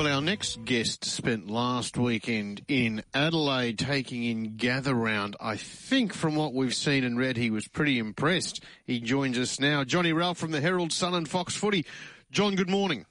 Well, our next guest spent last weekend in Adelaide taking in Gather Round. I think from what we've seen and read, he was pretty impressed. He joins us now. Johnny Ralph from the Herald Sun and Fox Footy. Jon, good morning.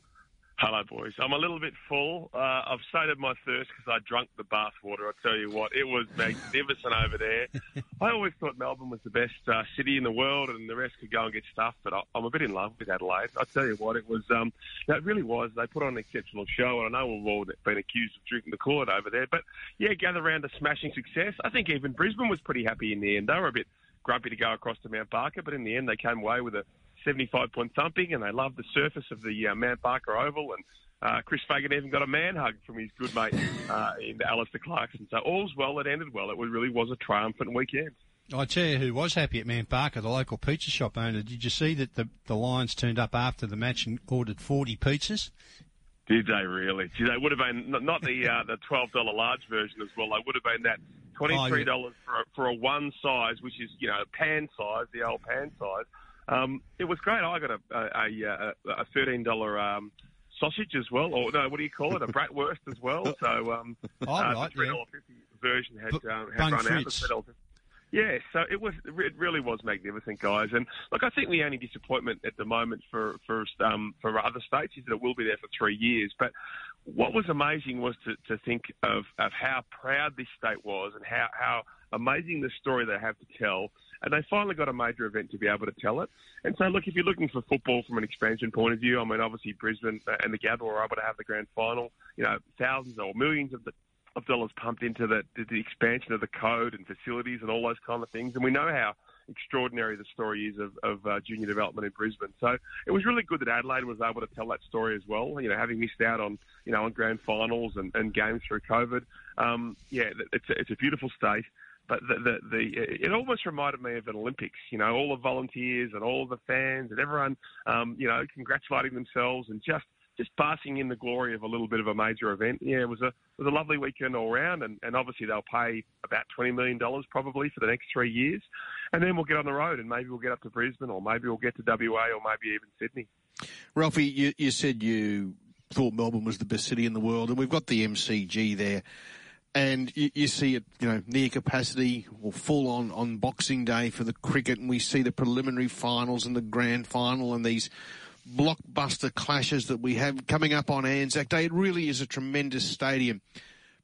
Hello, boys. I'm a little bit full. Uh, I've sated my thirst because I drunk the bathwater. I tell you what, it was magnificent over there. I always thought Melbourne was the best uh, city in the world, and the rest could go and get stuff. But I, am a bit in love with Adelaide. I tell you what, it was. Um, it really was. They put on an exceptional show, and I know we've all been accused of drinking the Kool-Aid over there, but yeah, Gather Round a smashing success. I think even Brisbane was pretty happy in the end. They were a bit grumpy to go across to Mount Barker, but in the end, they came away with a 75 point thumping, and they loved the surface of the uh, Mount Barker Oval and uh, Chris Fagan even got a man hug from his good mate uh, in Alastair Clarkson. So all's well. It ended well. It really was a triumphant weekend. I tell you who was happy at Mount Barker, the local pizza shop owner. Did you see that the, the Lions turned up after the match and ordered 40 pizzas? Did they really? Gee, they would have been not the uh, the twelve dollar large version as well. They would have been that twenty three dollars oh, yeah. for a, for a one size, which is you know pan size, the old pan size. Um, it was great. I got a a, a, a thirteen dollar um, sausage as well, or no, what do you call it? A bratwurst as well. So um, oh, uh, right, the three dollar yeah. fifty version had, um, had run Fritz. out. Yeah, so it was it really was magnificent, guys. And look, I think the only disappointment at the moment for for um, for other states is that it will be there for three years. But what was amazing was to, to think of, of how proud this state was and how, how amazing the story they have to tell and they finally got a major event to be able to tell it. And so, look, if you're looking for football from an expansion point of view, I mean, obviously Brisbane and the Gabba were able to have the grand final. You know, thousands or millions of the, of dollars pumped into the, the expansion of the code and facilities and all those kind of things. And we know how extraordinary the story is of, of uh, junior development in Brisbane. So it was really good that Adelaide was able to tell that story as well. You know, having missed out on you know on grand finals and, and games through COVID. Um, yeah, it's a, it's a beautiful state. But the, the, the, it almost reminded me of an Olympics, you know, all the volunteers and all the fans and everyone, um, you know, congratulating themselves and just, just basking in the glory of a little bit of a major event. Yeah, it was a, it was a lovely weekend all round and, and obviously they'll pay about $20 million probably for the next three years. And then we'll get on the road and maybe we'll get up to Brisbane or maybe we'll get to WA or maybe even Sydney. Ralphie, you, you said you thought Melbourne was the best city in the world and we've got the MCG there and you, you, see it, you know, near capacity or full on on Boxing Day for the cricket, and we see the preliminary finals and the grand final and these blockbuster clashes that we have coming up on Anzac Day. It really is a tremendous stadium.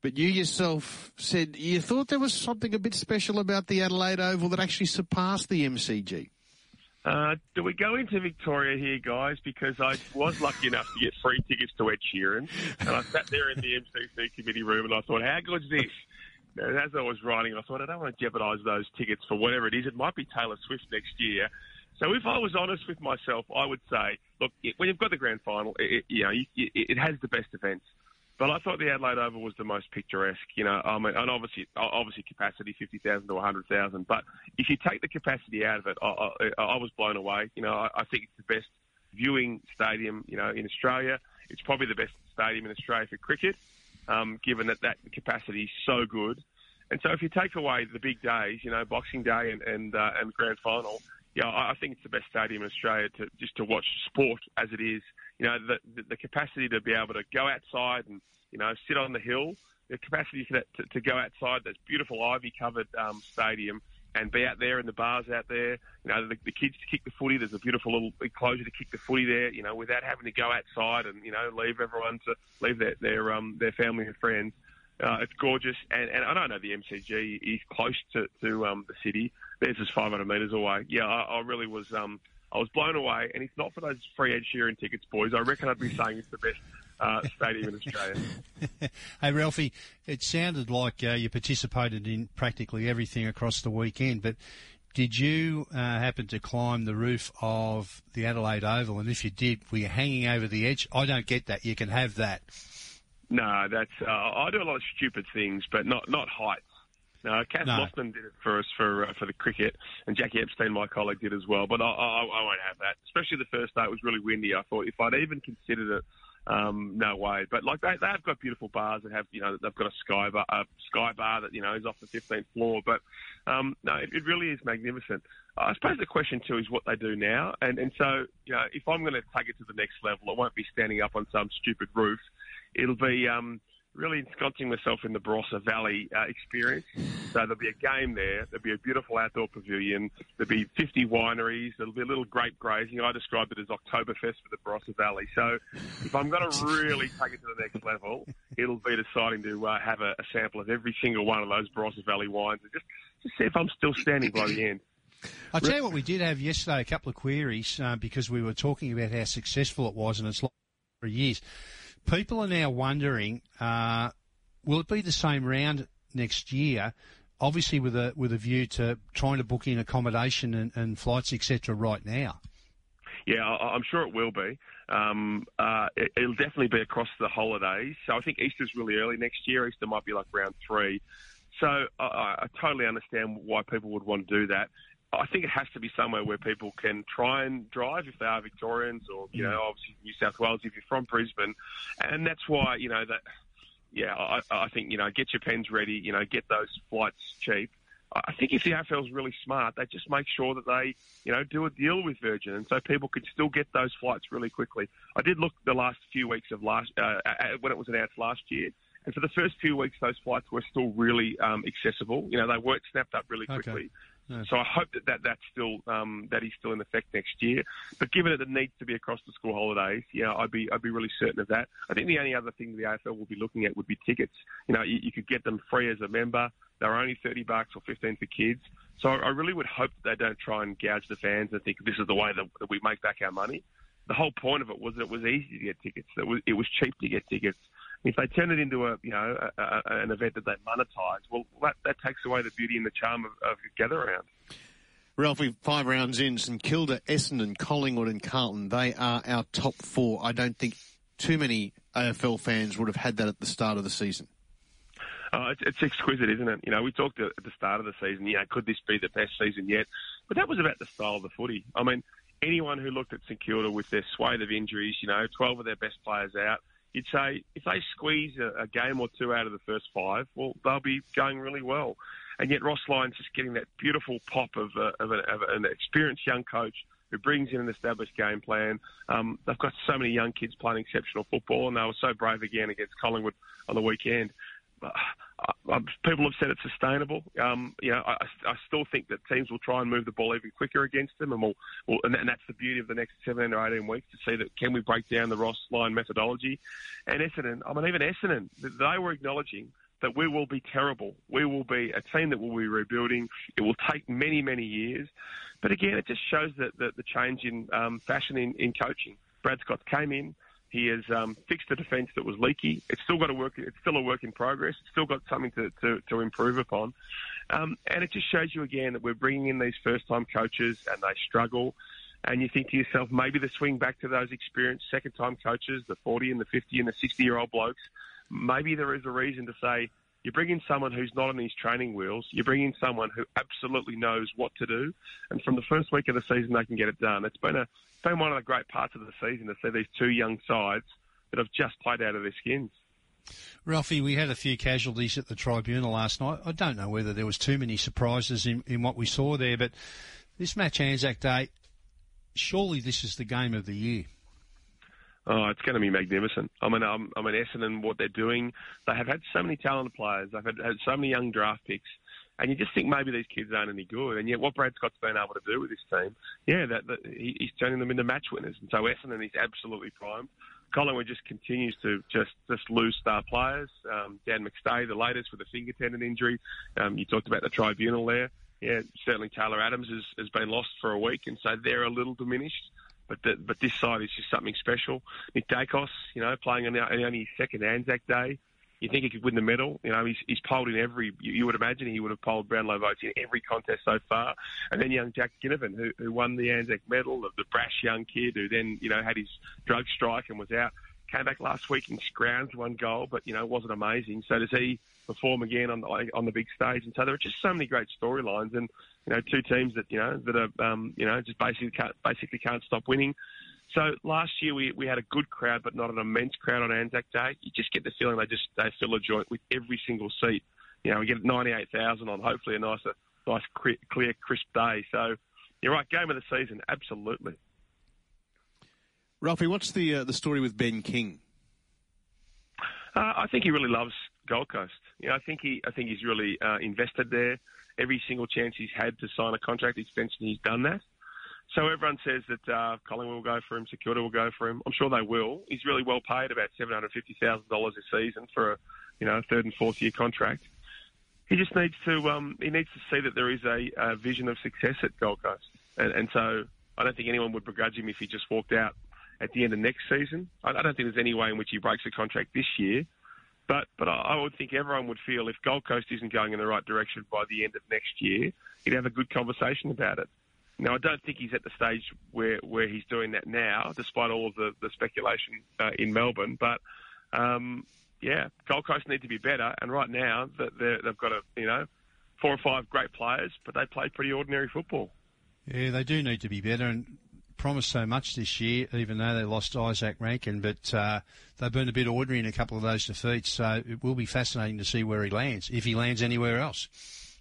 But you yourself said you thought there was something a bit special about the Adelaide Oval that actually surpassed the MCG. Uh, do we go into Victoria here, guys? Because I was lucky enough to get free tickets to Ed Sheeran, and I sat there in the MCC committee room, and I thought, how good's this? And as I was writing, I thought, I don't want to jeopardise those tickets for whatever it is. It might be Taylor Swift next year. So if I was honest with myself, I would say, look, when you've got the grand final, it, you know, it, it has the best events. But I thought the Adelaide Oval was the most picturesque. You know, I mean, and obviously, obviously capacity fifty thousand to hundred thousand. But if you take the capacity out of it, I, I, I was blown away. You know, I, I think it's the best viewing stadium. You know, in Australia, it's probably the best stadium in Australia for cricket, um, given that that capacity is so good. And so, if you take away the big days, you know, Boxing Day and and, uh, and Grand Final, yeah, I think it's the best stadium in Australia to just to watch sport as it is you know, the, the capacity to be able to go outside and, you know, sit on the hill, the capacity to, to, to go outside this beautiful ivy covered um, stadium and be out there in the bars out there. You know, the, the kids to kick the footy. There's a beautiful little enclosure to kick the footy there. You know, without having to go outside and you know leave everyone to leave their their um their family and friends. Uh, it's gorgeous, and, and I don't know the MCG is close to to um, the city. There's just 500 metres away. Yeah, I, I really was um I was blown away, and if not for those free Ed Sheeran tickets, boys, I reckon I'd be saying it's the best uh, stadium in Australia. hey, Ralphie, it sounded like uh, you participated in practically everything across the weekend, but did you uh, happen to climb the roof of the Adelaide Oval? And if you did, were you hanging over the edge? I don't get that. You can have that. No, that's uh, I do a lot of stupid things, but not not heights. No, Kath no. did it for us for uh, for the cricket, and Jackie Epstein, my colleague, did as well. But I, I, I won't have that. Especially the first day, it was really windy. I thought if I'd even considered it, um, no way. But like they they've got beautiful bars that have you know they've got a sky bar, a sky bar that you know is off the 15th floor. But um, no, it, it really is magnificent. I suppose the question too is what they do now, and and so you know if I'm going to take it to the next level, it won't be standing up on some stupid roof it'll be um, really ensconcing myself in the Barossa Valley uh, experience. So there'll be a game there. There'll be a beautiful outdoor pavilion. There'll be 50 wineries. There'll be a little grape grazing. I describe it as Oktoberfest for the Barossa Valley. So if I'm going to really take it to the next level, it'll be deciding to uh, have a, a, sample of every single one of those Barossa Valley wines and just, just see if I'm still standing by the end. I'll tell you what we did have yesterday, a couple of queries, uh, because we were talking about how successful it was and it's like for years people are now wondering, uh, will it be the same round next year? Obviously, with a with a view to trying to book in accommodation and, and flights, etc. Right now. Yeah, I'm sure it will be. Um, uh, it, will definitely be across the holidays. So I think Easter's really early next year. Easter might be like round three. So I, I totally understand why people would want to do that. I think it has to be somewhere where people can try and drive if they are Victorians or, you know, mm. obviously New South Wales if you're from Brisbane. And that's why, you know, that, yeah, I, I think, you know, get your pens ready, you know, get those flights cheap. I think if the AFL is really smart, they just make sure that they, you know, do a deal with Virgin, and so people can still get those flights really quickly. I did look the last few weeks of last uh, when it was announced last year, and for the first few weeks, those flights were still really um, accessible. You know, they weren't snapped up really quickly. Okay. So I hope that, that that's still um, that is still in effect next year. But given that it needs to be across the school holidays, yeah, I'd be I'd be really certain of that. I think the only other thing the AFL will be looking at would be tickets. You know, you, you could get them free as a member. They're only thirty bucks or fifteen for kids. So I really would hope that they don't try and gouge the fans and think this is the way that, that we make back our money. The whole point of it was that it was easy to get tickets. That it was cheap to get tickets if they turn it into a you know a, a, an event that they monetize, well that, that takes away the beauty and the charm of, of Gather Round. Ralphie, five rounds in, St Kilda, Essendon, Collingwood, and Carlton. They are our top four. I don't think too many AFL fans would have had that at the start of the season. Oh, it's, it's exquisite, isn't it? You know, we talked at the start of the season. Yeah, could this be the best season yet? But that was about the style of the footy. I mean, anyone who looked at St Kilda with their swathe of injuries, you know, 12 of their best players out, you'd say if they squeeze a, a game or two out of the first five, well, they'll be going really well. And yet Ross Lyon's just getting that beautiful pop of, uh, of, a, of an experienced young coach who brings in an established game plan. Um, they've got so many young kids playing exceptional football, and they were so brave again against Collingwood on the weekend. Uh, uh, people have said it's sustainable. Um, you know, I, I, still think that teams will try and move the ball even quicker against them, and we'll, we'll and, that's the beauty of the next 17 or 18 weeks to see that can we break down the Ross Lyon methodology. And Essendon, I mean, even Essendon, they were acknowledging that we will be terrible. We will be a team that will be rebuilding. It will take many, many years. But again, it just shows that, that the change in um, fashion in, in coaching. Brad Scott came in. He has um, fixed a defence that was leaky. It's still got to work. It's still a work in progress. It's still got something to, to, to improve upon. Um, and it just shows you again that we're bringing in these first-time coaches and they struggle. And you think to yourself, maybe the swing back to those experienced second-time coaches, the 40 and the 50 and the 60-year-old blokes, maybe there is a reason to say you bring in someone who's not on these training wheels. You bring in someone who absolutely knows what to do, and from the first week of the season, they can get it done. It's been a been one of the great parts of the season to see these two young sides that have just played out of their skins. Ralphie, we had a few casualties at the tribunal last night. I don't know whether there was too many surprises in, in what we saw there, but this match Anzac Day, surely this is the game of the year. Oh, it's going to be magnificent. I mean, I'm, I'm an Essendon, what they're doing. They have had so many talented players. They've had, had so many young draft picks. And you just think maybe these kids aren't any good. And yet what Brad Scott's been able to do with this team, yeah, that, that he, he's turning them into match winners. And so Essendon is absolutely primed. Collingwood just continues to just just lose star players. Um, Dan McStay, the latest with a finger tendon injury. Um, you talked about the tribunal there. Yeah, certainly Taylor Adams has, has been lost for a week, and so they're a little diminished. But the, but this side is just something special. Nick Daicos, you know, playing on only his second Anzac Day. You think he could win the medal? You know, he's, he's polled in every. You, you would imagine he would have polled Brownlow votes in every contest so far. And then young Jack Ginnivan, who, who won the Anzac medal, the, the brash young kid who then you know had his drug strike and was out. Came back last week and scrounged one goal, but you know wasn't amazing. So does he perform again on the on the big stage? And so there are just so many great storylines, and you know two teams that you know that are um, you know just basically can't, basically can't stop winning. So last year we, we had a good crowd, but not an immense crowd on Anzac Day. You just get the feeling they just they fill a joint with every single seat. You know, we get ninety eight thousand on hopefully a nicer, nice clear, crisp day. So you're right, game of the season, absolutely. Ralphie, what's the uh, the story with Ben King? Uh, I think he really loves Gold Coast. You know, I think he, I think he's really uh, invested there. Every single chance he's had to sign a contract extension, he's done that. So everyone says that uh, Collingwood will go for him, Security will go for him. I'm sure they will. He's really well paid, about seven hundred fifty thousand dollars a season for a, you know, third and fourth year contract. He just needs to, um, he needs to see that there is a, a vision of success at Gold Coast, and, and so I don't think anyone would begrudge him if he just walked out at the end of next season. I, I don't think there's any way in which he breaks a contract this year. But but I would think everyone would feel if Gold Coast isn't going in the right direction by the end of next year, he'd have a good conversation about it. Now, I don't think he's at the stage where, where he's doing that now, despite all of the, the speculation uh, in Melbourne. But, um, yeah, Gold Coast need to be better. And right now, they've got a, you know, four or five great players, but they play pretty ordinary football. Yeah, they do need to be better and promised so much this year, even though they lost Izak Rankine, but uh, they've been a bit ordinary in a couple of those defeats. So it will be fascinating to see where he lands, if he lands anywhere else.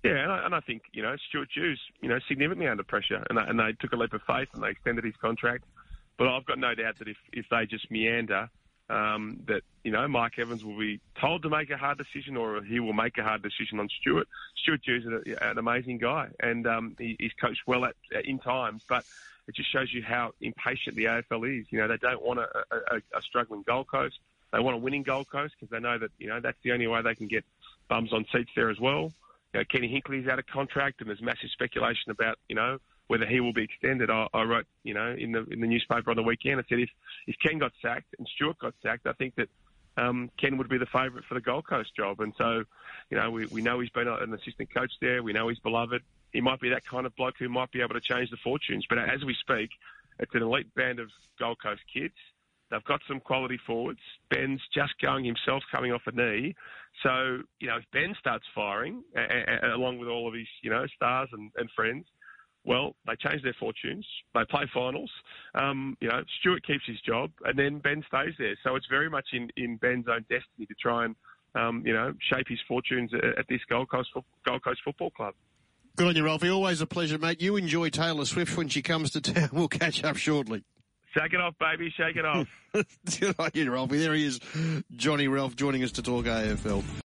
Yeah, and I, and I think you know Stuart Dew's, you know, significantly under pressure, and they, and they took a leap of faith and they extended his contract. But I've got no doubt that if if they just meander, um, that you know Mike Evans will be told to make a hard decision, or he will make a hard decision on Stuart. Stuart Dews is an amazing guy, and um, he, he's coached well at in times, but it just shows you how impatient the AFL is. You know, they don't want a, a, a struggling Gold Coast. They want a winning Gold Coast because they know that you know that's the only way they can get bums on seats there as well. You know, Kenny Hinkley's out of contract, and there's massive speculation about you know whether he will be extended. I, I wrote you know in the in the newspaper on the weekend. I said if if Ken got sacked and Stuart got sacked, I think that um, Ken would be the favourite for the Gold Coast job. And so, you know, we, we know he's been an assistant coach there. We know he's beloved. He might be that kind of bloke who might be able to change the fortunes. But as we speak, it's an elite band of Gold Coast kids. They've got some quality forwards. Ben's just going himself, coming off a knee. So, you know, if Ben starts firing, a- a- along with all of his, you know, stars and, and friends, well, they change their fortunes. They play finals. Um, you know, Stuart keeps his job, and then Ben stays there. So it's very much in, in Ben's own destiny to try and, um, you know, shape his fortunes at, at this Gold Coast Gold Coast Football Club. Good on you, Ralphie. Always a pleasure, mate. You enjoy Taylor Swift when she comes to town. We'll catch up shortly. Shake it off, baby. Shake it off. Good on you, Ralphie. There he is, Johnny Ralph, joining us to talk AFL.